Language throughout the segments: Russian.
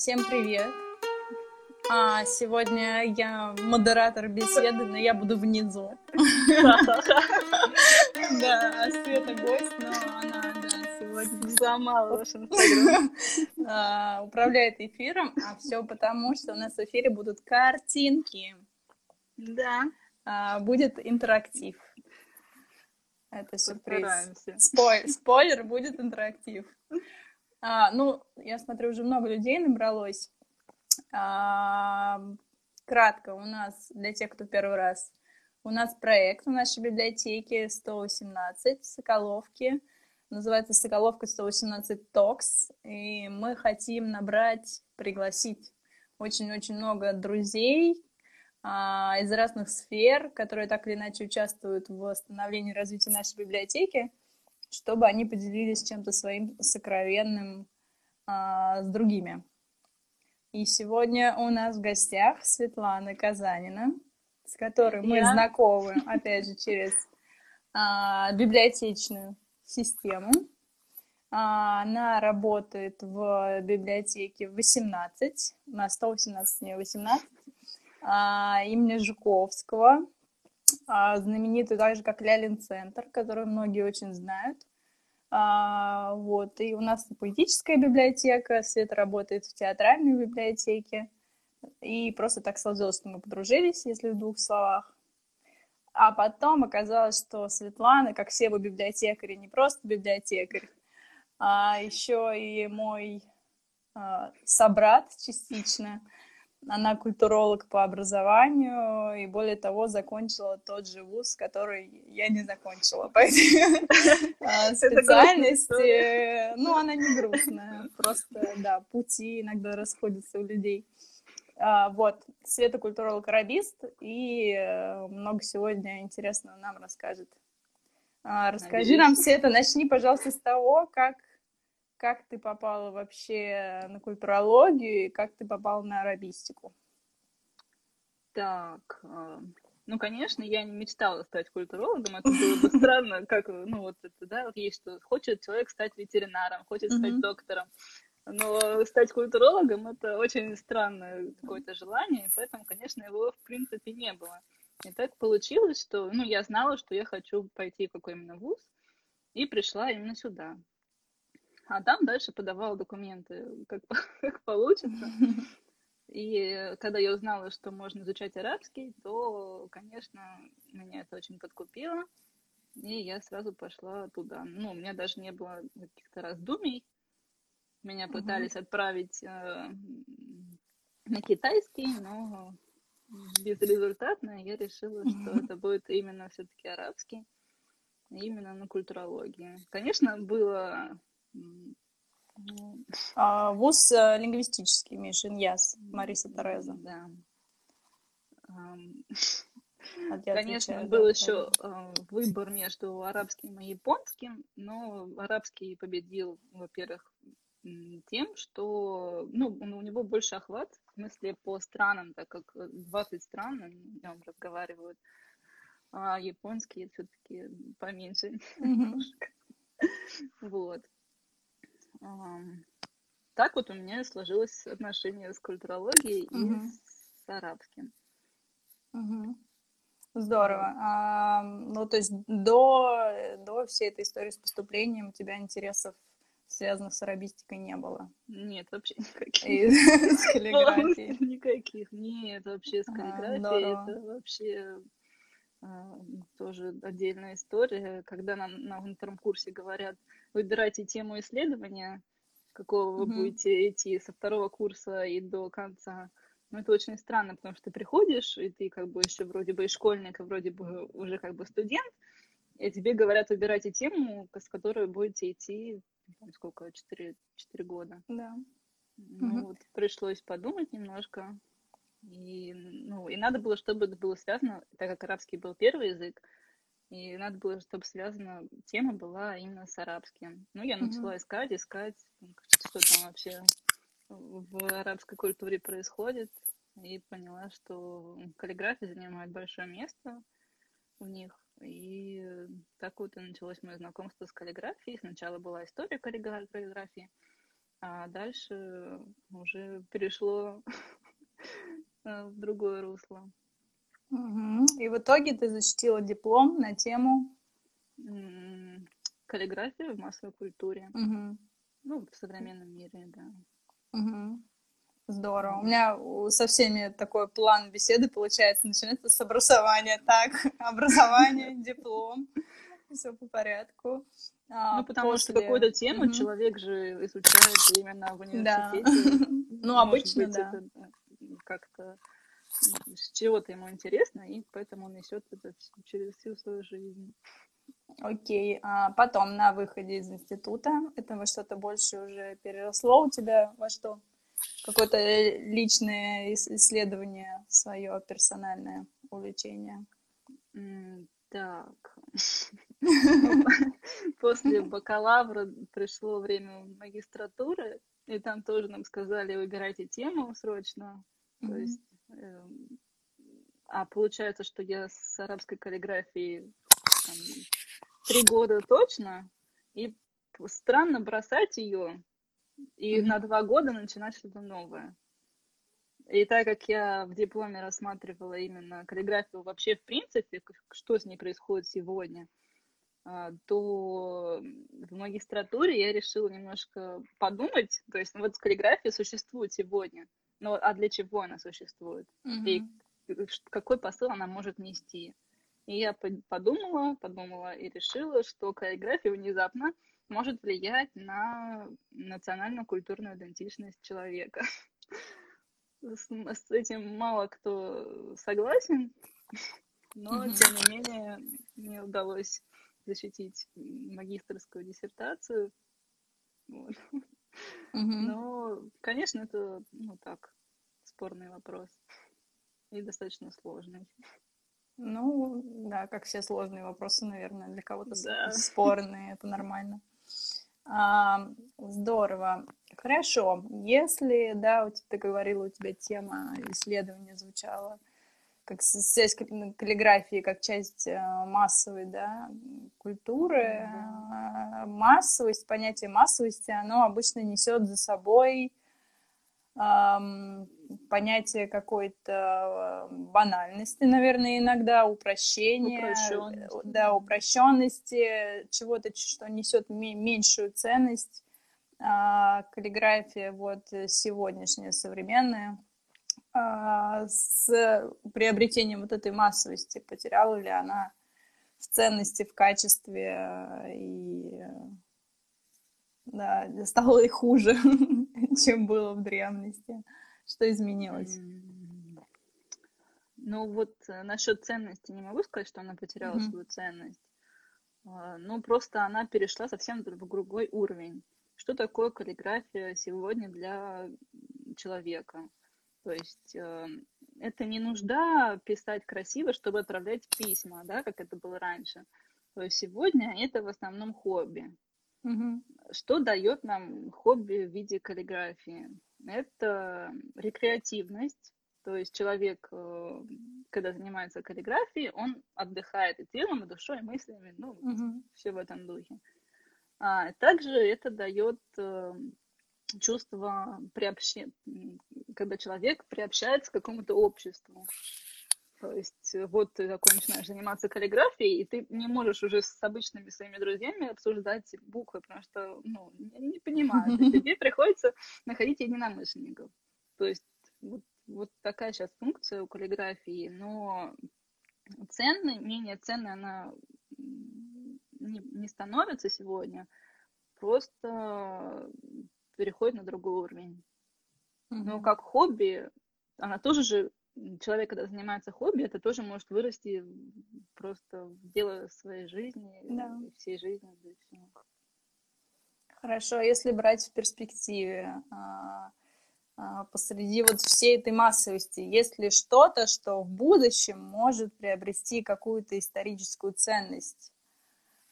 Всем привет! А, сегодня я модератор беседы, но я буду внизу. Да, Света гость, но она, сегодня Сломала ваш инстаграм. а, управляет эфиром, а все потому, что у нас в эфире будут картинки. Да, А, Будет интерактив. Это сюрприз. спойлер, будет интерактив. А, ну, я смотрю, уже много людей набралось. А, кратко, у нас, для тех, кто первый раз, у нас проект в нашей библиотеке 118 в Соколовке. Называется Соколовка 118 Токс. И мы хотим набрать, пригласить очень-очень много друзей а, из разных сфер, которые так или иначе участвуют в восстановлении и развитии нашей библиотеки, чтобы они поделились чем-то своим сокровенным а, с другими. И сегодня у нас в гостях Светлана Казанина, с которой мы Я. знакомы, опять же, через а, библиотечную систему. А, Она работает в библиотеке 18, на 118, не 18, а, имени Жуковского, знаменитый также как Лялин Центр, который многие очень знают. А, вот, и у нас поэтическая библиотека, Света работает в театральной библиотеке. И просто так сложилось, что мы подружились, если в двух словах. А потом оказалось, что Светлана, как все вы библиотекари, не просто библиотекарь, а еще и мой а, собрат частично. Она культуролог по образованию и, более того, закончила тот же вуз, который я не закончила. Поэтому а, специальности, ну, она не грустная, просто, да, пути иногда расходятся у людей. А, Вот, Света культуролог-арабист и э, много сегодня интересного нам расскажет. А, Расскажи нам, Надеюсь. Света, начни, пожалуйста, с того, как, как ты попала вообще на культурологию и как ты попала на арабистику. Так, а, ну, конечно, я не мечтала стать культурологом, это было бы странно, как, ну, вот это, да, вот есть, что хочет человек стать ветеринаром, хочет стать Мгм. доктором, но стать культурологом — это очень странное какое-то желание, и поэтому, конечно, его, в принципе, не было. И так получилось, что, ну, я знала, что я хочу пойти в какой именно вуз, и пришла именно сюда. А там дальше подавала документы, как, как получится. И когда я узнала, что можно изучать арабский, то, конечно, меня это очень подкупило. И я сразу пошла туда. Ну, у меня даже не было каких-то раздумий. Меня Мгм. пытались отправить э, на китайский, но безрезультатно. Я решила, что это будет именно все-таки арабский, именно на культурологии. Конечно, было А, Вуз э, лингвистический, Миша, Иньяс, Мариса Тереза. Да. Я Конечно, отвечаю, был да, еще э, выбор между арабским и японским, но арабский победил, во-первых, тем, что ну, он- у него больше охват, в смысле по странам, так как э, 20 стран на нем разговаривают, а японский все-таки поменьше. Вот. Так вот у меня сложилось отношение с культурологией и Мгм. с арабским. Мгм. Здорово. А, ну, то есть до, до всей этой истории с поступлением у тебя интересов, связанных с арабистикой, не было? Нет, вообще никаких. И с каллиграфией? Никаких. Нет, вообще с каллиграфией это вообще тоже отдельная история. Когда нам на втором курсе говорят, выбирайте тему исследования, какого вы Мгм. будете идти со второго курса и до конца. Ну, это очень странно, потому что ты приходишь, и ты как бы еще вроде бы и школьник, и вроде бы уже как бы студент, и тебе говорят, выбирайте тему, с которой будете идти, помню, сколько, 4, 4 года. Да. Ну, Мгм. вот пришлось подумать немножко. И, ну, и надо было, чтобы это было связано, так как арабский был первый язык, и надо было, чтобы связана тема была именно с арабским. Ну, я начала искать, искать, м, что там вообще в арабской культуре происходит, и поняла, что каллиграфия занимает большое место в них. И так вот и началось мое знакомство с каллиграфией. Сначала была история каллигра- каллиграфии, а дальше уже перешло в другое русло. Угу. И в итоге ты защитила диплом на тему каллиграфия в массовой культуре. Угу. Ну, в современном мире, да. Угу. Здорово. У меня со всеми такой план беседы получается. Начинается с образования. Так, образование, диплом. Все по порядку. А, ну, потому после... что какую-то тему mm человек же изучает именно в университете. Да. Ну, обычно, да. Как-то с чего-то ему интересно, и поэтому он несет это через всю свою жизнь. Окей, а потом на выходе из института, это во что-то больше уже переросло у тебя во что? Какое-то личное исследование, свое персональное увлечение? Так, после бакалавра пришло время магистратуры, и там тоже нам сказали, выбирайте тему срочно. То есть, эм, а получается, что я с арабской каллиграфией три года точно, и странно бросать ее и mm-hmm. на два года начинать что-то новое. И так как я в дипломе рассматривала именно каллиграфию вообще в принципе, что с ней происходит сегодня, а, то в магистратуре я решила немножко подумать, то есть ну, вот каллиграфия существует сегодня, но а для чего она существует? Mm-hmm. И какой посыл она может нести? И я подумала, подумала и решила, что каллиграфия внезапно может влиять на национальную культурную идентичность человека. С, с этим мало кто согласен, но, mm-hmm. тем не менее, мне удалось защитить магистрскую диссертацию. Вот. Но, конечно, это, ну так, спорный вопрос и достаточно сложный. Ну, да, как все сложные вопросы, наверное, для кого-то да. спорные, это нормально. А, здорово. Хорошо. Если, да, вот ты говорила, у тебя тема исследования звучала, как связь каллиграфии как часть э, массовой, да, культуры, mm-hmm. массовость, понятие массовости, оно обычно несет за собой эм, понятие какой-то э, банальности, наверное, иногда, упрощения, да, упрощенности, чего-то, что несет меньшую ценность. А, каллиграфия вот сегодняшняя, современная, а, с приобретением вот этой массовости потеряла ли она в ценности, в качестве и да, стало ли хуже, чем было в древности. Что изменилось? Ну вот э, насчет ценности не могу сказать, что она потеряла mm-hmm. свою ценность. А, ну просто она перешла совсем в другой уровень. Что такое каллиграфия сегодня для человека? То есть э, это не нужда писать красиво, чтобы отправлять письма, да, как это было раньше. То есть сегодня это в основном хобби. Угу. Что дает нам хобби в виде каллиграфии? это рекреативность, то есть человек, э, когда занимается каллиграфией, он отдыхает и телом, и душой, и мыслями, ну, угу. все в этом духе. А, также это дает э, чувство приобщения, когда человек приобщается к какому-то обществу. То есть э, вот ты такой начинаешь заниматься каллиграфией, и ты не можешь уже с обычными своими друзьями обсуждать буквы, потому что, ну, не понимают. Тебе приходится находить единомышленников. То есть вот, вот такая сейчас функция у каллиграфии, но ценной, менее ценной она не, не становится сегодня, просто переходит на другой уровень. Mm-hmm. Но как хобби, она тоже же человек, когда занимается хобби, это тоже может вырасти просто в дело своей жизни, да. всей жизни. Хорошо, а если брать в перспективе, а, а, посреди вот всей этой массовости, есть ли что-то, что в будущем может приобрести какую-то историческую ценность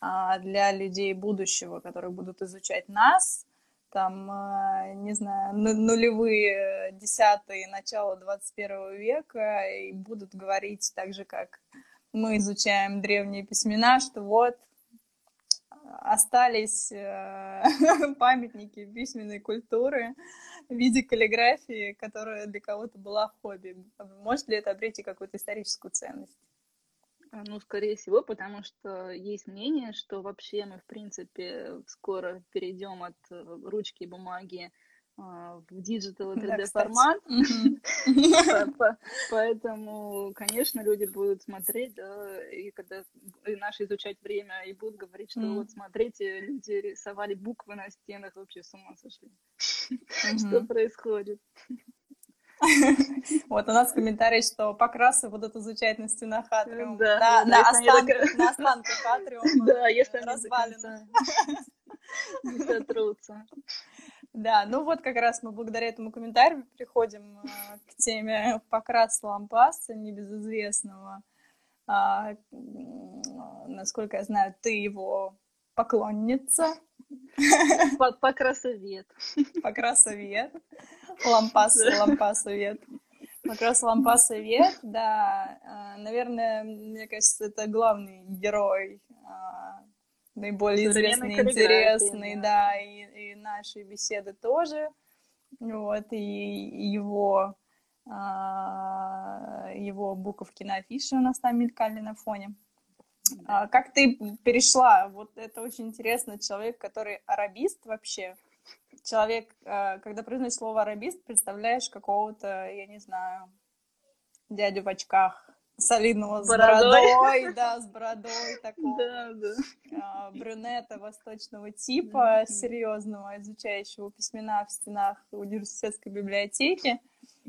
для людей будущего, которые будут изучать нас, там, э, не знаю, нулевые, десятые, начало 21 века, и будут говорить так же, как мы изучаем древние письмена, что вот остались э, памятники письменной культуры в виде каллиграфии, которая для кого-то была хобби. Может ли это обрести какую-то историческую ценность? А, ну, скорее всего, потому что есть мнение, что вообще мы, в принципе, скоро перейдем от э, ручки и бумаги а, в digital и 3D формат. Поэтому, конечно, люди будут смотреть, да, и когда и наше изучать время, и будут говорить, что вот смотрите, люди рисовали буквы на стенах, вообще с ума сошли. Что происходит? Вот у нас комментарий, что покрасы будут изучать на стенах Атриума. Да, на останках Атриума. Да, если развалины. Не сотрутся. Да, ну вот как раз мы благодаря этому комментарию приходим э, к теме покрас лампаса небезызвестного. А, насколько я знаю, ты его поклонница. Покрасовед. Покрасовед. Лампас, лампасовед. Покрас лампасовед, да. А, наверное, мне кажется, это главный герой а, наиболее известный, интересный, да, да и, и наши беседы тоже. Вот, и его, а, его буковки на афише у нас там мелькали на фоне. А, как ты перешла? Вот это очень интересно. Человек, который арабист вообще. Человек, а, когда произносит слово арабист, представляешь какого-то, я не знаю, дядю в очках солидного с бородой, да, с бородой такого да, да. А, брюнета восточного типа, mm-hmm. серьезного, изучающего письмена в стенах университетской библиотеки.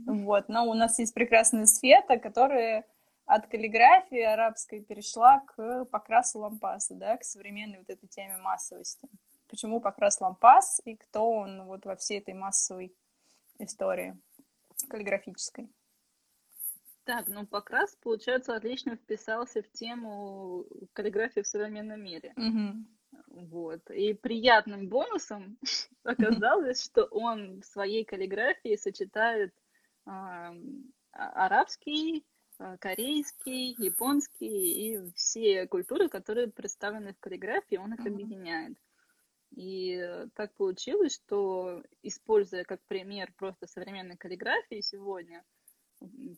Вот. Но у нас есть прекрасная Света, которая от каллиграфии арабской перешла к покрасу лампаса, да, к современной вот этой теме массовости. Почему покрас лампас и кто он вот во всей этой массовой истории каллиграфической? Так, ну Покрас, получается, отлично вписался в тему каллиграфии в современном мире. Угу. Вот. И приятным бонусом оказалось, что он в своей каллиграфии сочетает а, арабский, корейский, японский и все культуры, которые представлены в каллиграфии, он их объединяет. И так получилось, что, используя как пример просто современной каллиграфии сегодня,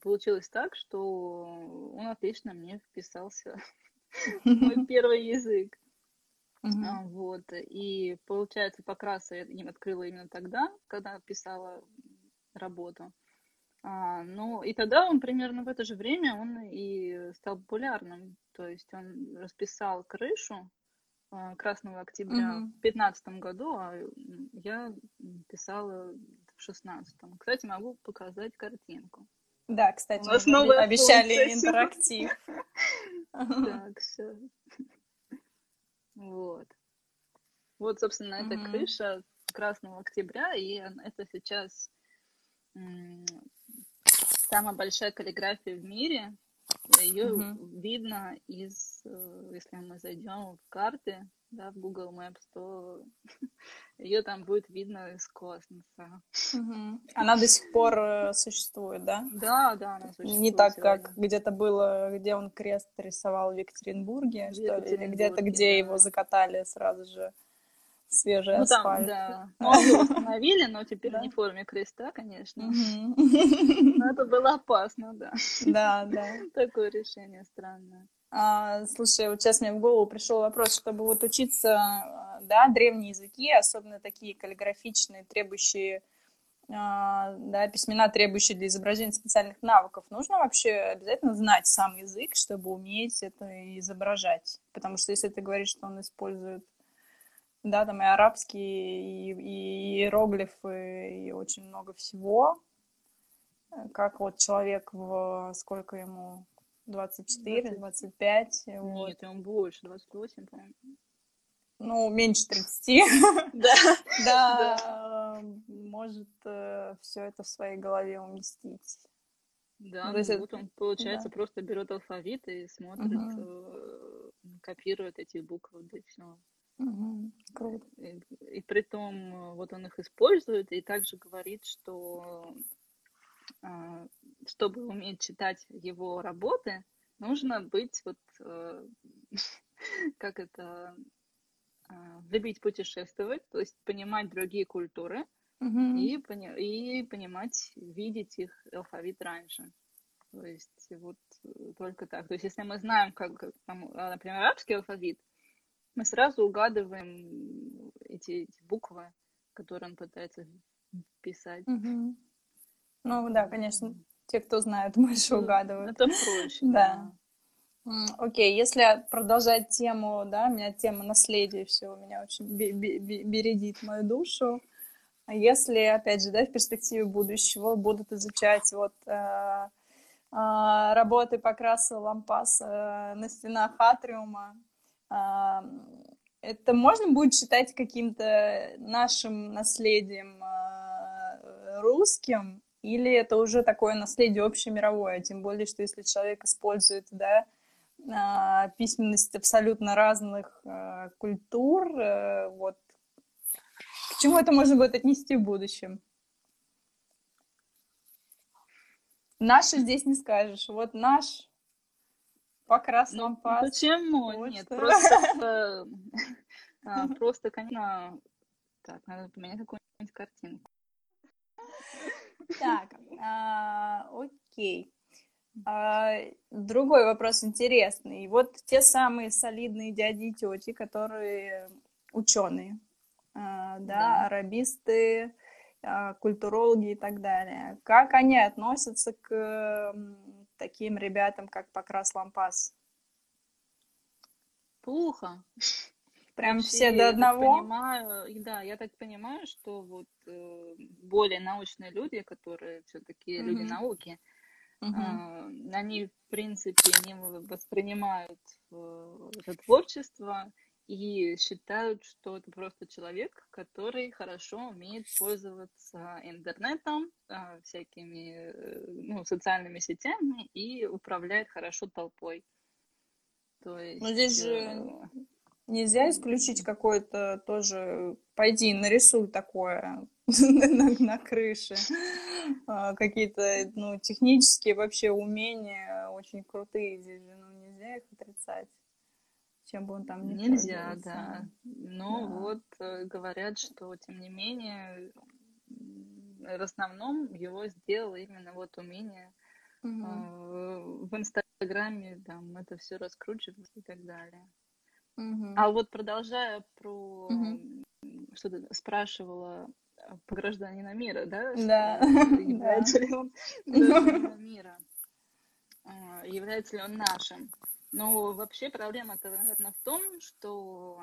получилось так, что он отлично мне вписался в мой первый язык. Uh-huh. Вот. И получается, покраса я им открыла именно тогда, когда писала работу. А, ну, и тогда он примерно в это же время он и стал популярным. То есть он расписал крышу а, Красного октября uh-huh. в 2015 году, а я писала в 2016. Кстати, могу показать картинку. Да, кстати, У нас мы обещали интерактив. Так, все. Вот. Вот, собственно, эта крыша Красного Октября, и это сейчас самая большая каллиграфия в мире. Ее видно из, э, если мы зайдем в карты, да, в Google Maps, то ее там будет видно из космоса. Угу. Она до сих пор э, существует, да? Да, да, она существует. Не так, сегодня. как где-то было, где он крест рисовал в Екатеринбурге, в что ли, или где-то, где да. его закатали сразу же свежий ну, асфальт. Там, да. Его установили, но теперь да? не в форме креста, конечно. Но это было опасно, да. Да, да. Такое решение странное. А, слушай, вот сейчас мне в голову пришел вопрос, чтобы вот учиться, да, древние языки, особенно такие каллиграфичные, требующие, а, да, письмена, требующие для изображения специальных навыков, нужно вообще обязательно знать сам язык, чтобы уметь это изображать? Потому что если ты говоришь, что он использует, да, там и арабские, и, и иероглифы, и очень много всего, как вот человек в сколько ему 24, 25. Нет, вот. он больше, 28, по-моему. Ну, меньше 30. Да. Да, может э, все это в своей голове уместить. Да, ну, вот он, получается, просто берет алфавит и смотрит, э, копирует эти буквы, да и все. Круто. И при том, э, вот он их использует и также говорит, что а, чтобы уметь читать его работы, нужно быть вот, э, как это, любить путешествовать, то есть понимать другие культуры Мгм. и, пони- и понимать, видеть их алфавит раньше. То есть вот э, только так. То есть если мы знаем, как, там, а, например, арабский алфавит, мы сразу угадываем эти, эти буквы, которые он пытается писать. Мгм. Ну да, конечно, те, кто знает, больше угадывают. Это проще. Да. Окей, если продолжать тему, да, у меня тема наследия все, у меня очень бе- бе- бе- бередит мою душу. А если, опять же, да, в перспективе будущего будут изучать вот э, а, работы Покраса Лампаса на стенах Атриума, это можно будет считать каким-то нашим наследием а, русским, или это уже такое наследие общемировое, тем более, что если человек использует, да, а, письменность абсолютно разных а, культур, э, вот, к чему это можно будет отнести в будущем? Наши здесь не скажешь. Вот наш Покрас Ну, Лампас. почему? Вот Нет, что. просто, э, а, просто, конечно, так, надо поменять какую-нибудь картинку. Так, а, окей. А, другой вопрос интересный. Вот те самые солидные дяди и тети, которые ученые, да, Да. арабисты, культурологи и так далее. Как они относятся к таким ребятам, как Покрас Лампас? Плохо. Прям Вообще, все до я так одного? понимаю, и да, я так понимаю, что вот э, более научные люди, которые все-таки люди Мгм. науки, Мгм. а, они, в принципе, не воспринимают э, это творчество и считают, что это просто человек, который хорошо умеет пользоваться интернетом, а, всякими э, ну, социальными сетями и управляет хорошо толпой. То есть... Ну, здесь же э, Нельзя исключить какое-то тоже, пойди, нарисуй такое на, на крыше. А, Какие-то, ну, технические вообще умения очень крутые здесь же, ну, нельзя их отрицать. Чем бы он там ни Нельзя, да. Но Да. вот э, говорят, что тем не менее в основном его сделало именно вот умение э, в Инстаграме там это все раскручивать и так далее. Мгм. А вот продолжая про м, что ты спрашивала э, по гражданина мира, да? Да. Является ли он гражданином мира? А, Является ли он нашим? Ну, вообще проблема-то, наверное, в том, что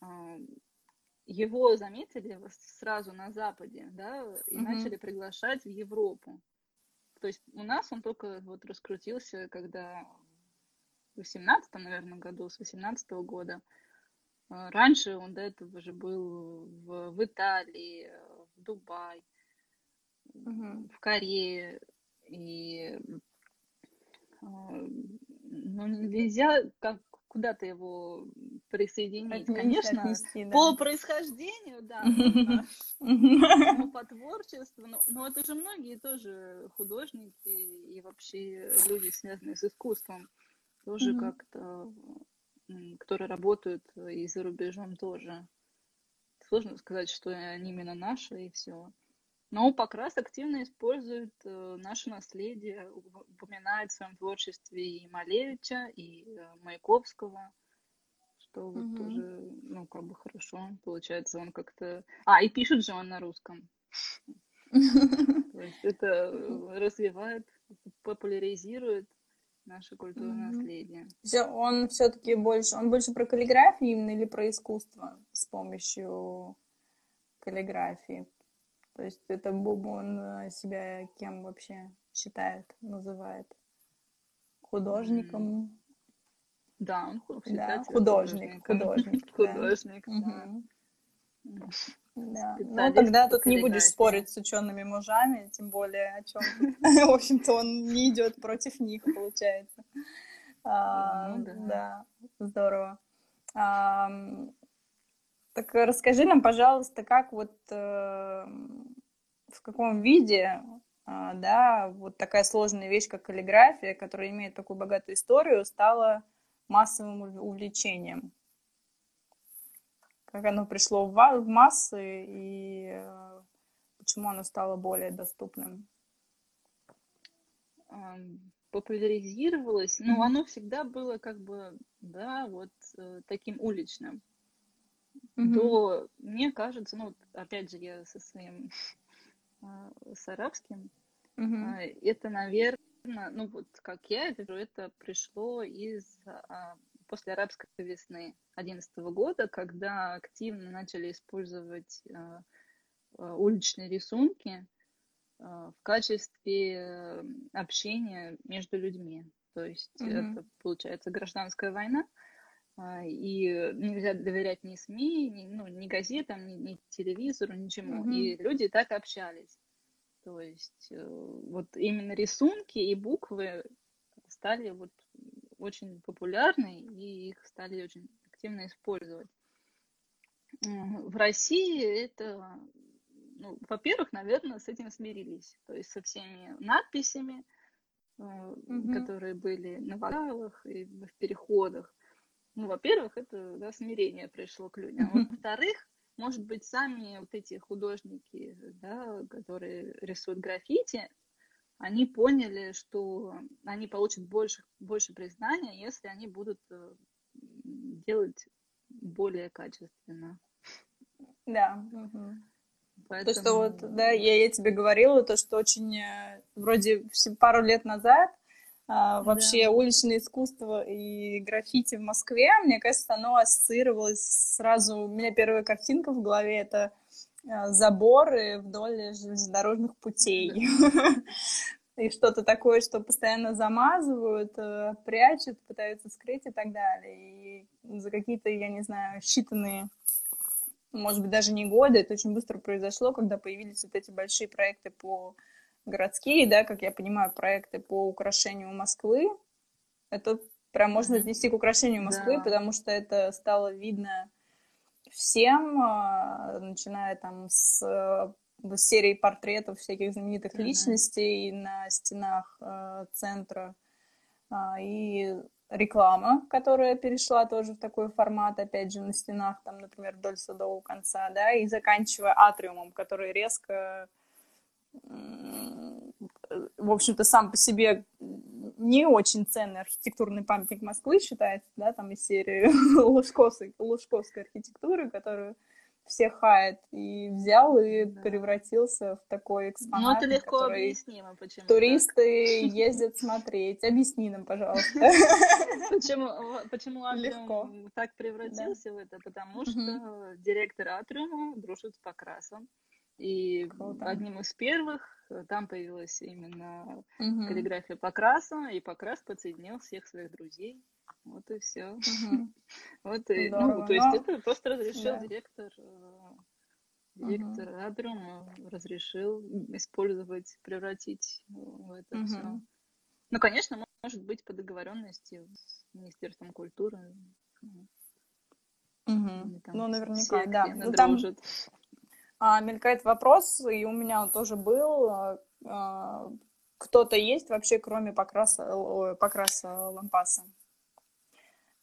а, его заметили сразу на Западе, да, и Мгм. начали приглашать в Европу. То есть у нас он только вот раскрутился, когда в 18 наверное, году, с 18 года. А, Раньше он до этого же был в, в Италии, в Дубае, Мгм. в Корее. И ну, нельзя как куда-то его присоединить. Отнести- Конечно, отнести, да. по происхождению, да, но по творчеству, но, но это же многие тоже художники и вообще люди, связанные с искусством, тоже как-то, которые работают и за рубежом тоже. Сложно сказать, что они именно наши и все. Но Покрас активно использует э, наше наследие, уп- упоминает в своем творчестве и Малевича, и э, Маяковского, что вот Мгм. тоже, ну, как бы хорошо. Получается, он как-то... А, и пишет же он на русском. То есть это развивает, популяризирует наше культурное наследие. Он все-таки больше, он больше про каллиграфию именно или про искусство с помощью каллиграфии? То есть это Бубу, он э, себя кем вообще считает, называет? Художником? Да, он Да, художник, художник. Художник, да. Ну, тогда тут не будешь спорить с учеными мужами, тем более о чем В общем-то, он не идет против них, получается. А, Ну да. Да, здорово. Так расскажи нам, пожалуйста, как вот э, в каком виде, а, да, вот такая сложная вещь, как каллиграфия, которая имеет такую богатую историю, стала массовым ув- увлечением. как оно пришло в, в массы и э, почему оно стало более доступным? Популяризировалось, но оно всегда было как бы, да, вот э, таким уличным. Mm-hmm. То, мне кажется, ну, опять же, я со своим, а, с арабским, mm-hmm. это, наверное, ну, вот как я вижу, это пришло из а, после арабской весны 2011 года, когда активно начали использовать уличные рисунки в качестве общения между людьми. То есть mm-hmm. это получается гражданская война, и нельзя доверять ни СМИ, ни, ну, ни газетам, ни, ни телевизору, ничему. Mm-hmm. И люди так общались. То есть э, вот именно рисунки и буквы стали вот очень популярны, и их стали очень активно использовать. В России это, ну, во-первых, наверное, с этим смирились. То есть со всеми надписями, mm-hmm. которые были на вокзалах и в переходах. Ну, во-первых, это да, смирение пришло к людям. А во-вторых, может быть, сами вот эти художники, да, которые рисуют граффити, они поняли, что они получат больше, больше признания, если они будут э, делать более качественно. Да. Угу. Поэтому... То, что вот, да, я, я тебе говорила, то, что очень э, вроде пару лет назад а, вообще да. уличное искусство и граффити в Москве, мне кажется, оно ассоциировалось сразу... У меня первая картинка в голове — это а, заборы вдоль железнодорожных путей. И что-то такое, что постоянно замазывают, э, прячут, пытаются скрыть и так далее. И за какие-то, я не знаю, считанные, может быть, даже не годы, это очень быстро произошло, когда появились вот эти большие проекты по городские, да, как я понимаю, проекты по украшению Москвы, это прям можно отнести к украшению Москвы, да. потому что это стало видно всем, а, начиная там с э, серии портретов всяких знаменитых mm-hmm. личностей на стенах э, центра а, и реклама, которая перешла тоже в такой формат, опять же, на стенах, там, например, вдоль Садового конца, да, и заканчивая атриумом, который резко в общем-то, сам по себе не очень ценный архитектурный памятник Москвы считается, да, там из серии Лужковской, Лужковской архитектуры, которую все хает, и взял и да. превратился в такой экспонат. Ну, это легко объяснимо, почему. Туристы так. ездят смотреть. Объясни нам, пожалуйста. Почему, почему Атриум так превратился в это? Потому что директор Атриума дружит с Покрасом. И Круто. одним из первых э, там появилась именно угу. каллиграфия Покраса, и Покрас подсоединил всех своих друзей. Вот и все. Вот и, ну, то есть это просто разрешил директор э, директор Адриум разрешил использовать, превратить в это все. Ну, конечно, может быть по договоренности с Министерством культуры. Угу. Ну, наверняка, да. Ну, там, мелькает вопрос, и у меня он тоже был. А, а, кто-то есть вообще, кроме покраса, покраса лампаса?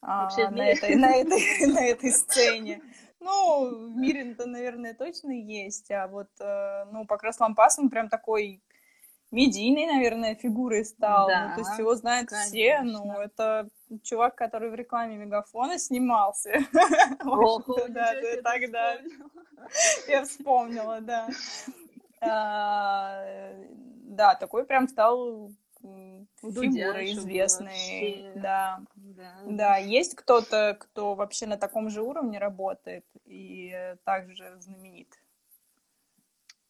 Вообще на, этой, на, этой, на этой сцене. Ну, в мире-то, наверное, точно есть. А вот, э, ну, покрас лампас, он прям такой медийной, наверное, фигурой стал. Да, ну, то есть его знают конечно. все. Ну, это чувак, который в рекламе Мегафона снимался. Да, тогда. Я вспомнила, да. А, да, такой прям стал фигурой известной. Да. Да, есть кто-то, кто вообще на таком же уровне работает и также знаменит.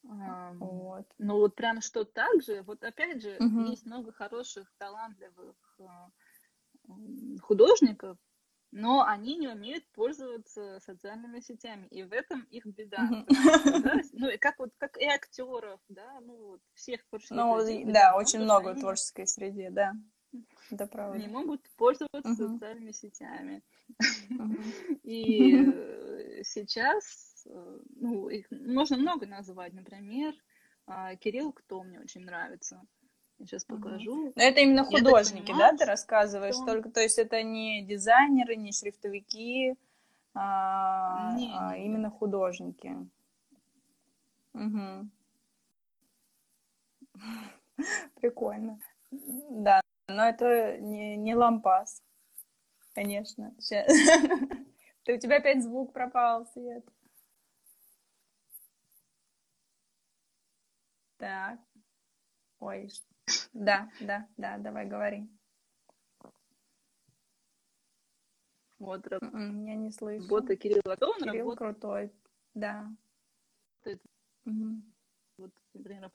Вот. Ну вот прям что так же, вот опять же, угу. есть много хороших, талантливых э, художников, но они не умеют пользоваться социальными сетями, и в этом их беда. Да? Ну и как вот как и актеров, да, ну вот всех творческих Ну людей, да, очень много в творческой среде, да. Это правда. Не могут пользоваться социальными сетями. И э, сейчас Э, ну, их можно много назвать, например, а, Кирилл Кто мне очень нравится. Я сейчас покажу. Но это именно художники, понимаю, да, ты рассказываешь? Что... Только, то есть это не дизайнеры, не шрифтовики, а, Не, а не, именно художники. Угу. Прикольно. Да, но это не, не лампас, конечно. Ща- Ты, у тебя опять звук пропал, Свет. Так. Ой, да, да, да, давай говори. Вот М-м, Я не слышу. работа Кирилла, кто он Кирилл работает, крутой, да. Мгм. вот, например,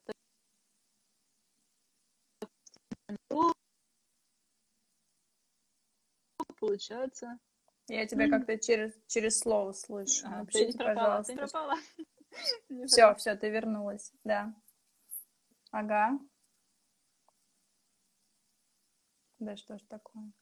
получается. Я тебя как-то через, через слово слышу. А, ты Напишите, пропала, ты пожалуйста. пропала. Не Все, все, ты вернулась, да. Ага. Да что ж такое?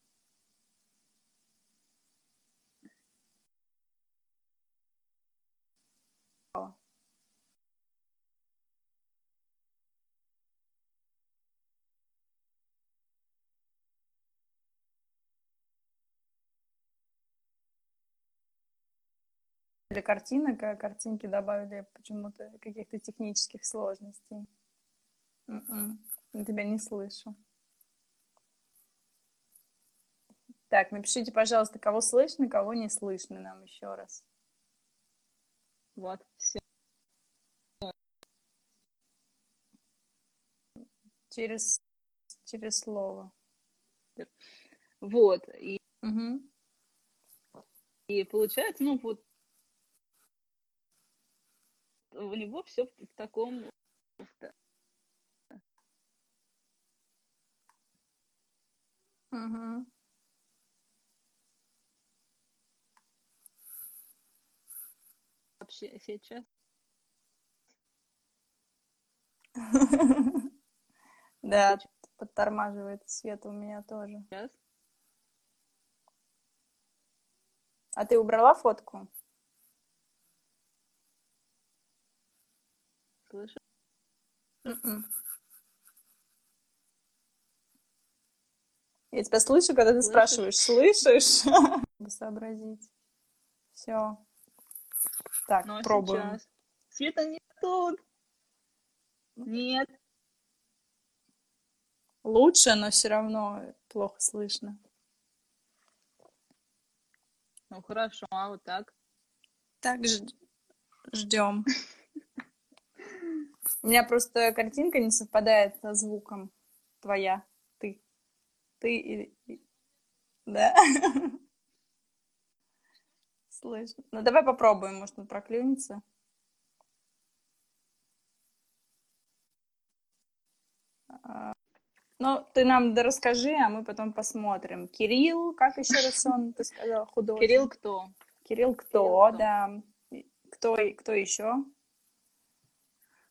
Для картинок, а картинки добавили почему-то каких-то технических сложностей. М-м. Я тебя не слышу. Так, напишите, пожалуйста, кого слышно, кого не слышно нам еще раз. Вот, все. Через, через слово. Вот, и, Мгм. и получается, ну вот, у него все в, в таком, в вообще сейчас. Да, подтормаживает свет у меня тоже. Сейчас. А ты убрала фотку? Слышу. Мгм. Я тебя слышу, когда ты Слышишь? спрашиваешь, слышишь? Сообразить. Все. Так, а пробуем. сейчас? Света не тут. Нет. Лучше, но все равно плохо слышно. Ну хорошо, а вот так. Так, ждем. У меня просто картинка не совпадает со звуком. Твоя. Ты. Ты и... и- Да? Слышно. Ну, давай попробуем, может, он проклюнется. А, Ну, ты нам расскажи, а мы потом посмотрим. Кирилл, как еще раз он, ты сказал, художник? Кирилл кто? Кирилл кто, Кирилл кто? да. Кто, кто еще?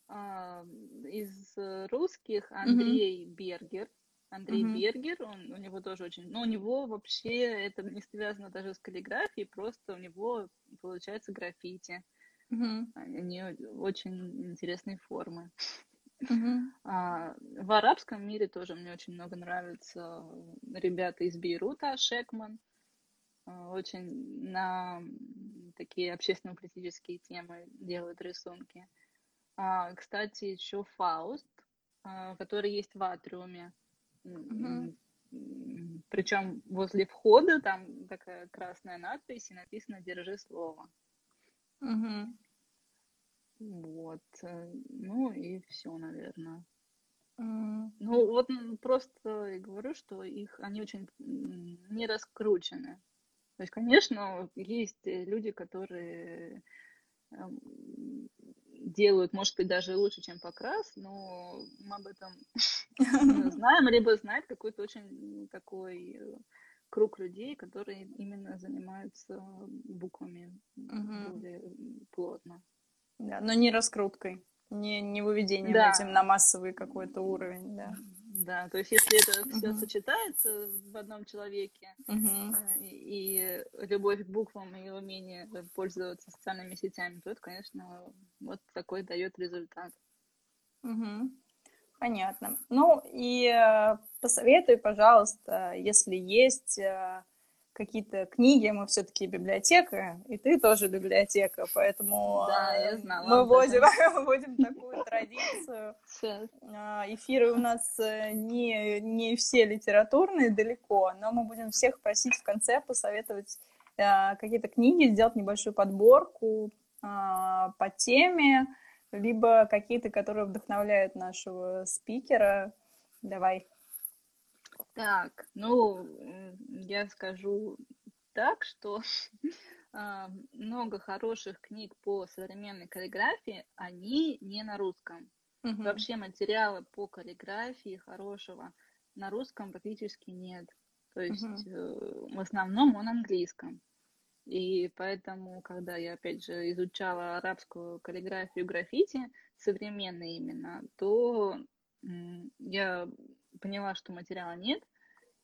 А, из русских Андрей Бергер. Андрей Мгм. Бергер, он, у него тоже очень... Ну, у него вообще это не связано даже с каллиграфией, просто у него получается граффити. Мгм, Они очень интересные формы. мгм, А, в арабском мире тоже мне очень много нравятся ребята из Бейрута, Шекман. А, Очень на такие общественно-политические темы делают рисунки. А, кстати, еще Фауст, а, который есть в Атриуме. Мгм. Причем возле входа там такая красная надпись и написано «Держи слово». мгм. Вот. э, Ну и все, наверное. М, Ну, вот просто и говорю, что их они очень не раскручены. То есть, конечно, есть э, люди, которые эм, делают, может быть, даже лучше, чем покрас, но мы об этом знаем, либо знает какой-то очень такой э, круг людей, которые именно занимаются буквами более плотно. Да, но не раскруткой, не, не выведением Да. этим на массовый какой-то уровень, да. Да, то есть если это все Мгм. сочетается в одном человеке, Мгм. э, и, и любовь к буквам и умение пользоваться социальными сетями, то это, конечно, вот такой дает результат. Мгм. Понятно. Ну и э, посоветуй, пожалуйста, если есть э, какие-то книги, мы все-таки библиотека, и ты тоже библиотека, поэтому Да, я а, знала мы вводим, вводим такую традицию. А, Эфиры у нас э, не, не все литературные далеко, но мы будем всех просить в конце посоветовать а, какие-то книги, сделать небольшую подборку по теме, либо какие-то, которые вдохновляют нашего спикера. Давай. Так, ну, я скажу так, что а, много хороших книг по современной каллиграфии, они не на русском. Мгм. Вообще материала по каллиграфии хорошего на русском практически нет. То есть э, в основном он английском. И поэтому, когда я, опять же, изучала арабскую каллиграфию граффити, современные именно, то я поняла, что материала нет,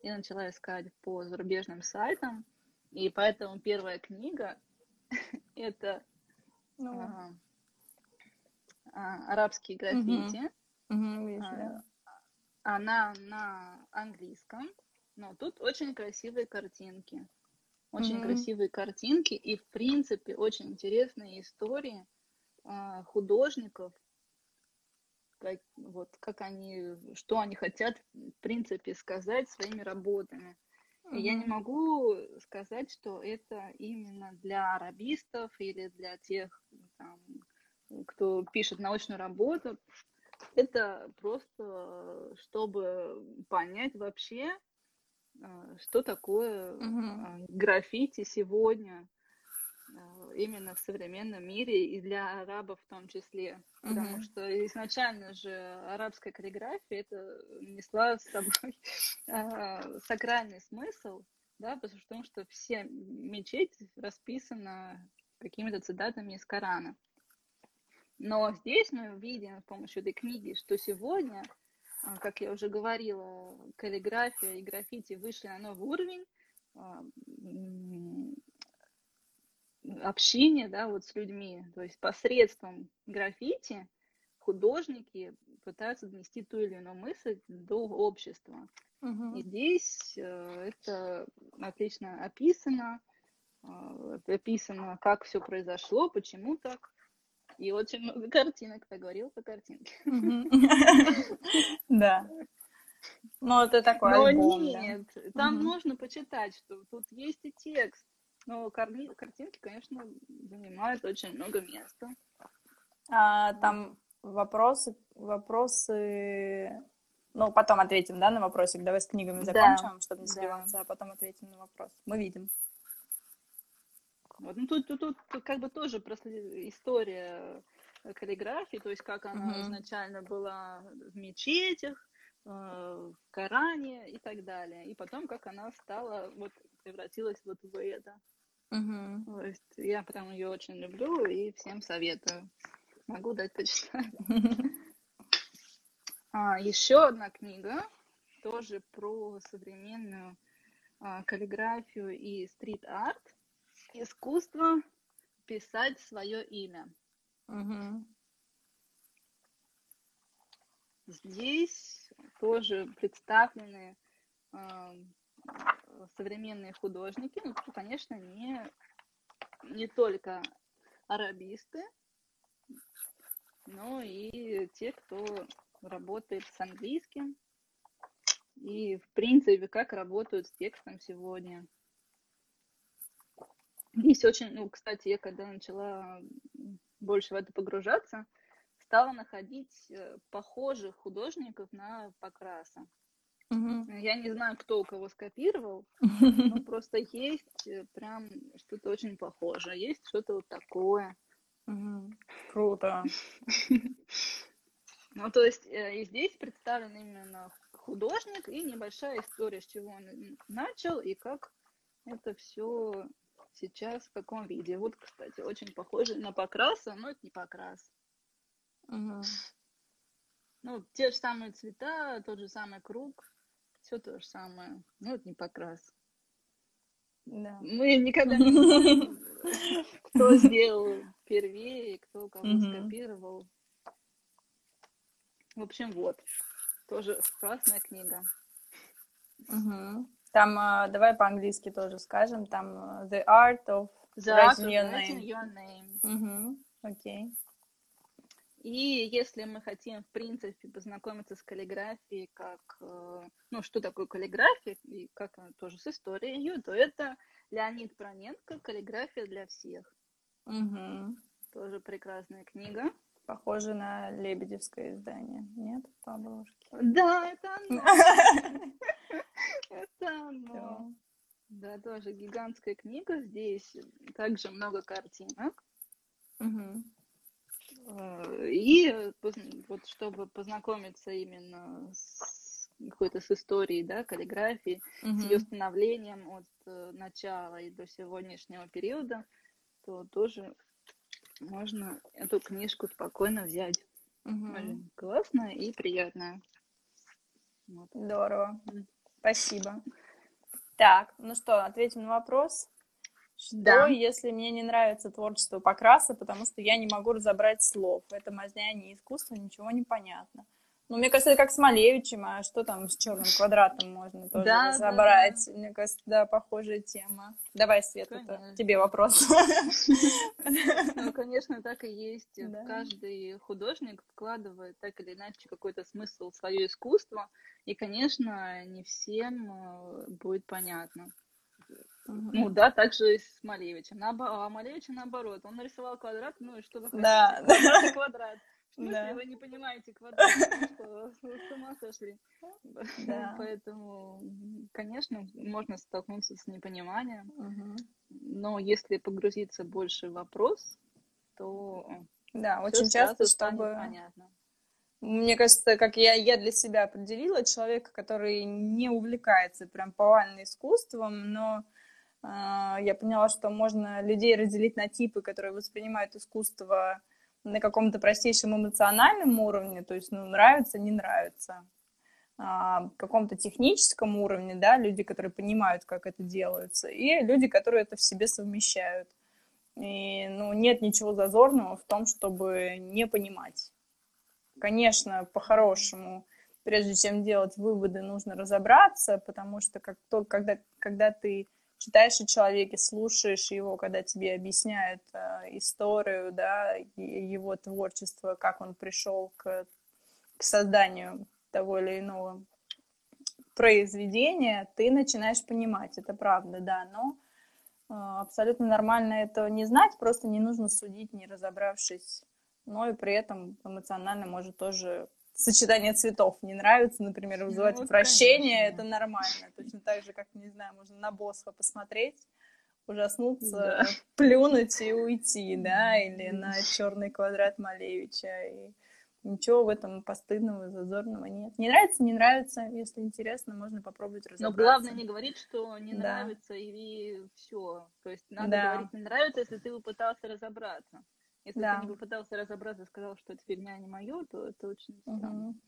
и начала искать по зарубежным сайтам. И поэтому первая книга это Ну, а, а, арабские граффити. вижу, А, да. Она на английском, но тут очень красивые картинки. Очень красивые картинки и, в принципе, очень интересные истории а, художников, как, вот, как они, что они хотят, в принципе, сказать своими работами. И я не могу сказать, что это именно для арабистов или для тех, там, кто пишет научную работу. Это просто, чтобы понять вообще, а, что такое а, граффити сегодня, именно в современном мире и для арабов в том числе. Потому Мгм. что изначально же арабская каллиграфия это несла с собой а, сакральный смысл, да, потому что все мечеть расписана какими-то цитатами из Корана. Но здесь мы видим с помощью этой книги, что сегодня, а, как я уже говорила, каллиграфия и граффити вышли на новый уровень м, общения, да, вот с людьми. То есть посредством граффити художники пытаются донести ту или иную мысль до общества. И Мгм. здесь э, это отлично описано, э, описано, как все произошло, почему так. И очень много картинок, ты говорил по картинке. Да. Ну, это такой Но альбом, да. нет, там Мгм. нужно почитать, что тут есть и текст. Но карни- картинки, конечно, занимают очень много места. А, там вопросы, вопросы... Ну, потом ответим, да, на вопросик. Давай с книгами Да, закончим, чтобы не да. сливаться, а потом ответим на вопрос. Мы видим. Вот. Ну, тут, тут, тут как бы тоже просто история каллиграфии, то есть как она Мгм. изначально была в мечетях, э, в Коране и так далее. И потом, как она стала, вот превратилась вот в это. Мгм. То есть я прям ее очень люблю и всем советую. Могу дать почитать. А, еще одна книга, тоже про современную а, каллиграфию и стрит-арт. Искусство писать свое имя. Мгм. Здесь тоже представлены а, современные художники, ну, конечно, не, не только арабисты, но и те, кто работает с английским, и, в принципе, как работают с текстом сегодня. Здесь очень, ну, кстати, я когда начала больше в это погружаться, стала находить э, похожих художников на Покраса. Мгм. Я не знаю, кто у кого скопировал, но просто есть э, прям что-то очень похожее, есть что-то вот такое. Мгм. Круто. Ну, то есть э, и здесь представлен именно художник и небольшая история, с чего он начал и как это все сейчас в каком виде. Вот, кстати, очень похоже на Покраса, но это не Покрас. Мгм. Ну, те же самые цвета, тот же самый круг, все то же самое. Но это не Покрас. Да. Мы никогда не знаем, кто сделал первее, кто кого скопировал. В общем, вот. Тоже классная книга. Там, а, давай по-английски тоже скажем, там а, The Art of The art of Your writing your name. Окей. И если мы хотим, в принципе, познакомиться с каллиграфией, как, э, ну, что такое каллиграфия, и как она тоже с историей ее, то это Леонид Проненко «Каллиграфия для всех». Мгм. Тоже прекрасная книга. Похоже на лебедевское издание. Нет, по обложке. Да, это оно. Это оно. Да, тоже гигантская книга. Здесь также много картинок. Э, И поз- вот чтобы познакомиться именно с какой-то с историей, да, каллиграфии, с ее становлением от э, начала и до сегодняшнего периода, то тоже можно эту книжку спокойно взять. Очень классная и приятная. Вот. Здорово. Спасибо. Так, ну что, ответим на вопрос. Что, Да. если мне не нравится творчество Покраса, потому что я не могу разобрать слов? Это мазня не искусство, ничего не понятно. Ну, мне кажется, это как с Малевичем, а что там с черным квадратом можно тоже Да, да, разобрать? Мне кажется, да, похожая тема. Давай, Свет, это тебе вопрос. Ну, конечно, так и есть. Да. Каждый художник вкладывает так или иначе какой-то смысл в свое искусство, и, конечно, не всем э, будет понятно. Ну да, так же и с Малевичем. Наобо- А Малевича наоборот. Он нарисовал квадрат, ну и что вы хотите? Да, Квадрат и квадрат. В смысле, Да. вы не понимаете квадрат? Что, с ума сошли? Да. Поэтому, конечно, можно столкнуться с непониманием. Мгм. Но если погрузиться больше в вопрос, то Да, очень часто, чтобы... понятно. Мне кажется, как я, я для себя определила, человека, который не увлекается прям повально искусством, но я поняла, что можно людей разделить на типы, которые воспринимают искусство на каком-то простейшем эмоциональном уровне, то есть, ну, нравится, не нравится. А, каком-то техническом уровне, да, люди, которые понимают, как это делается, и люди, которые это в себе совмещают. И, ну, нет ничего зазорного в том, чтобы не понимать. Конечно, по-хорошему, прежде чем делать выводы, нужно разобраться, потому что как то, когда, когда ты читаешь о человеке, слушаешь его, когда тебе объясняют э, историю, да, его творчество, как он пришел к, к созданию того или иного произведения, ты начинаешь понимать, это правда, да, но э, абсолютно нормально этого не знать, просто не нужно судить, не разобравшись но и при этом эмоционально может тоже сочетание цветов не нравится, например, вызывать Ну, отвращение, конечно. это нормально. Точно так же, как, не знаю, можно на Босха посмотреть, ужаснуться, Да. плюнуть и уйти, да, или на черный квадрат Малевича. И ничего в этом постыдного, зазорного нет. Не нравится, не нравится. Если интересно, можно попробовать Но разобраться. главное не говорить, что не Да. нравится и все. То есть надо Да. говорить не нравится, если ты попытался разобраться. Если Да. ты не попытался разобраться и сказал, что это фигня не мое, то это очень странно. Мгм.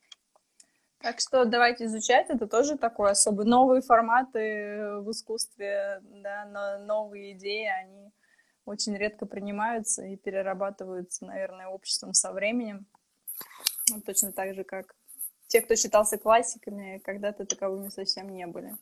Так что давайте изучать. Это тоже такой особый новые форматы в искусстве, да, но новые идеи, они очень редко принимаются и перерабатываются, наверное, обществом со временем. Ну, Точно так же, как те, кто считался классиками, когда-то таковыми совсем не были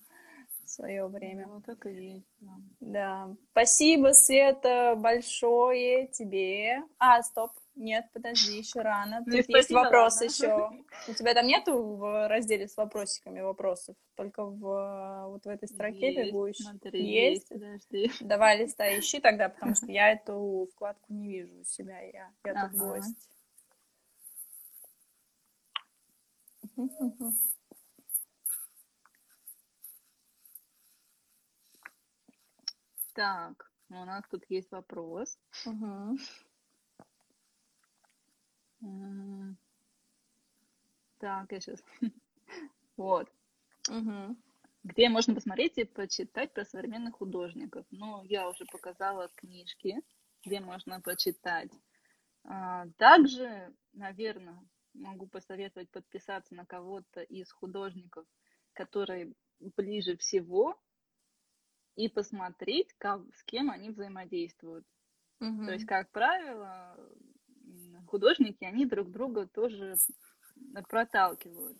в свое время. Ну, так и есть. да. Да. Спасибо, Света, большое тебе. А, стоп. Нет, подожди, еще рано. Ну, Тут есть спасибо, вопрос ладно. еще. У тебя там нету в разделе с вопросиками вопросов? Только в вот в этой строке Есть, бегущей? смотри, Есть? подожди. Давай листай, ищи тогда, потому что я эту вкладку не вижу у себя. Я, я тут Ага. гость. Так, у нас тут есть вопрос. М, Так, я сейчас. Вот. Мгм. Где можно посмотреть и почитать про современных художников. Ну, я уже показала книжки, где можно почитать. А, Также, наверное, могу посоветовать подписаться на кого-то из художников, которые ближе всего, и посмотреть, как, с кем они взаимодействуют. То есть, как правило, художники, они друг друга тоже проталкивают.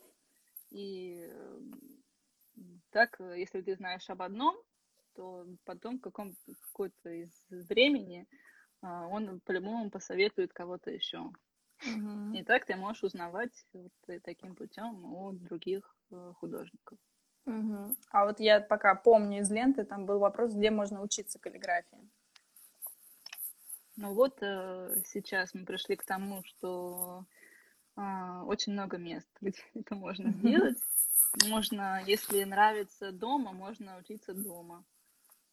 И Так, э, если ты знаешь об одном, то потом в каком какой-то из времени а, он по-любому посоветует кого-то еще. Мгм. И так ты можешь узнавать вот э, таким путем у других э, художников. Мгм. А вот я пока помню из ленты, там был вопрос, где можно учиться каллиграфии. Ну вот э, сейчас мы пришли к тому, что а, очень много мест, где это можно сделать. Можно, если нравится дома, можно учиться дома.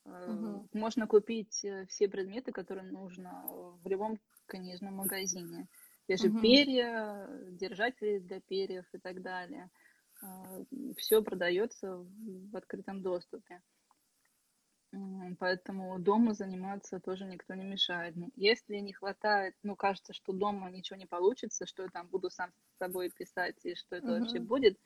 Мгм. Можно купить э, все предметы, которые нужно в любом книжном магазине. Те же Мгм. перья, держатели для перьев и так далее. Все продается в открытом доступе. Поэтому дома заниматься тоже никто не мешает. Ну, Если не хватает, ну, кажется, что дома ничего не получится, что я там буду сам с собой писать и что это вообще Мгм. будет,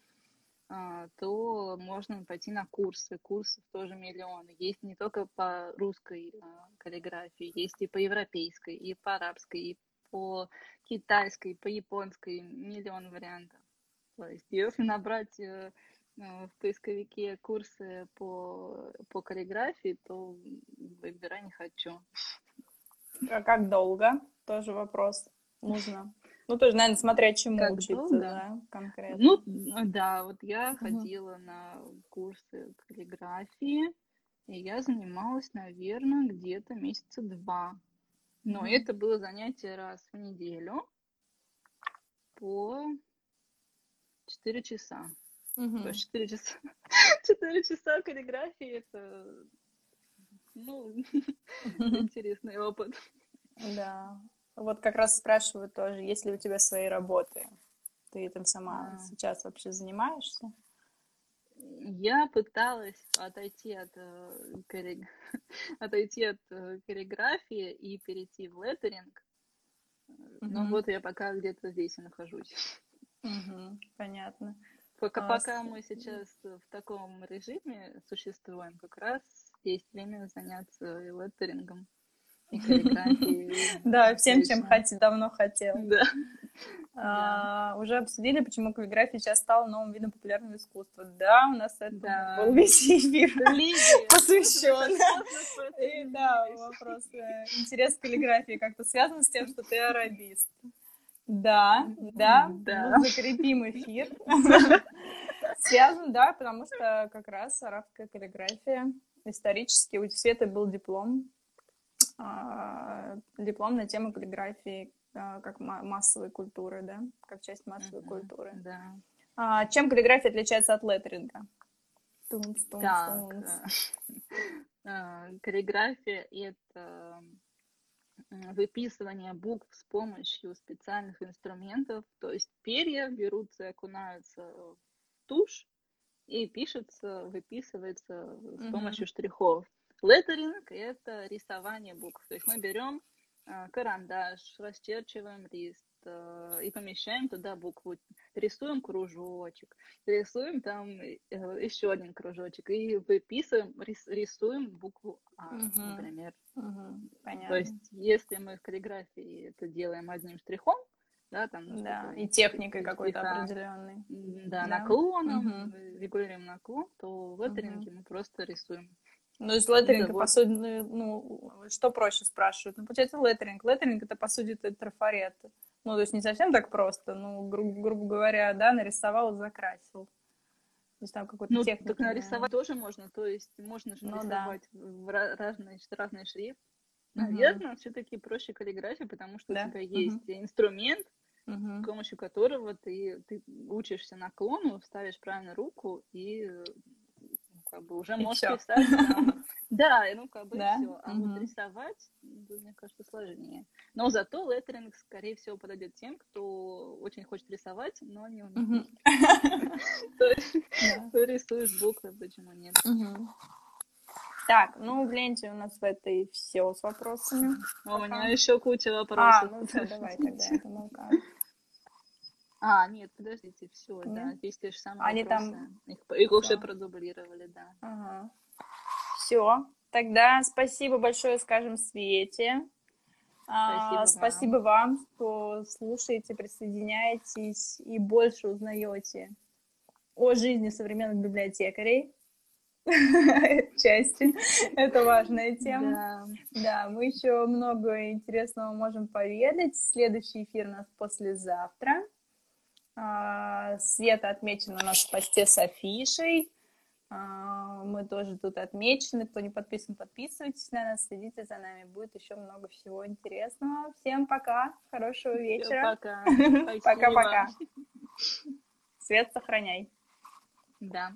а, то можно пойти на курсы. Курсов тоже миллионы. Есть не только по русской а, каллиграфии, есть и по европейской, и по арабской, и по китайской, и по японской. Миллион вариантов. Есть, если набрать э, э, в поисковике курсы по, по каллиграфии, то выбирай не хочу. А как долго? Тоже вопрос. Нужно. Ну, тоже, наверное, смотря чему Как учиться, долго? да, конкретно. Ну, ну да, вот я Мгм. ходила на курсы каллиграфии, и я занималась, наверное, где-то месяца два. Но Мгм. это было занятие раз в неделю по 4 часа. То есть 4 часа, 4 часа каллиграфии это, ну, интересный опыт. Да. Вот как раз спрашивают тоже, есть ли у тебя свои работы? Ты этим сама А. сейчас вообще занимаешься? Я пыталась отойти от, э, калли- отойти от э, каллиграфии и перейти в леттеринг. Но Мгм. вот я пока где-то здесь и нахожусь. Мгм. Понятно. Пока, А, пока с- мы сейчас в таком режиме существуем, как раз есть время заняться и леттерингом, и каллиграфией. Да, всем, чем давно хотел. Да. А, уже обсудили, почему каллиграфия сейчас стала новым видом популярного искусства. Да, у нас это был весь эфир. Посвящен. да, вопрос. э, Интерес к каллиграфии как-то связан с тем, что ты арабист. Да, да, Да. мы закрепим эфир. Связан, да, потому что как раз арабская каллиграфия исторически у Светы был диплом, а, диплом на тему каллиграфии а, как ма- массовой культуры, да, как часть массовой культуры. Да. А, чем каллиграфия отличается от леттеринга? Тумс, тумс, Так, тумс. э, каллиграфия — это выписывание букв с помощью специальных инструментов, то есть перья берутся и окунаются в тушь и пишется, выписывается с помощью штрихов. Леттеринг — это рисование букв, то есть мы берем э, карандаш, расчерчиваем лист и помещаем туда букву, рисуем кружочек, рисуем там э, еще один кружочек и выписываем, рис- рисуем букву А, Мгм. например. То Понятно. есть, если мы в каллиграфии это делаем одним штрихом, да, там, ну, Да, и техникой какой-то определенной. да, Да. наклоном, э, регулируем наклон, то в леттеринге мы просто рисуем. Ну, то есть леттеринг, Да, по сути, ну, что проще спрашивают? Ну, получается, леттеринг. Леттеринг это, по сути, это трафарет. Ну, то есть не совсем так просто, ну, гру- грубо говоря, да, нарисовал, закрасил. То есть там какой-то Ну, техника. так нарисовать тоже можно, то есть можно же Ну, да. нарисовать в ра- разный, разный шрифт. Мгм. Наверное, все-таки проще каллиграфия, потому что Да? у тебя есть инструмент, Мгм. с помощью которого ты, ты учишься наклону, ставишь правильно руку и э, ну, как бы уже И можешь всё. писать. Да, ну как бы Да? все. А Мгм. вот рисовать, мне кажется, сложнее. Но зато леттеринг, скорее всего, подойдет тем, кто очень хочет рисовать, но не умеет. Мгм. То есть Да. ты рисуешь буквы, почему нет? Так, ну, в ленте у нас в этой все с вопросами. А У меня еще куча А, вопросов. ну все, давай тогда, это ну-ка. А, нет, подождите, все, Нет? да, здесь те же самые Они вопросы. там- Их, их уже продублировали, да. Ага. Все. Тогда спасибо большое, скажем, Свете. А, Спасибо вам. спасибо вам, что слушаете, присоединяетесь и больше узнаете о жизни современных библиотекарей. части. Это важная тема. Да. Да, мы еще много интересного можем поведать. Следующий эфир у нас послезавтра. А, Света отмечена у нас в посте с афишей. А, Мы тоже тут отмечены. Кто не подписан, подписывайтесь на нас, следите за нами. Будет еще много всего интересного. Всем пока, хорошего вечера. Пока. Пока-пока. Свет сохраняй. Да.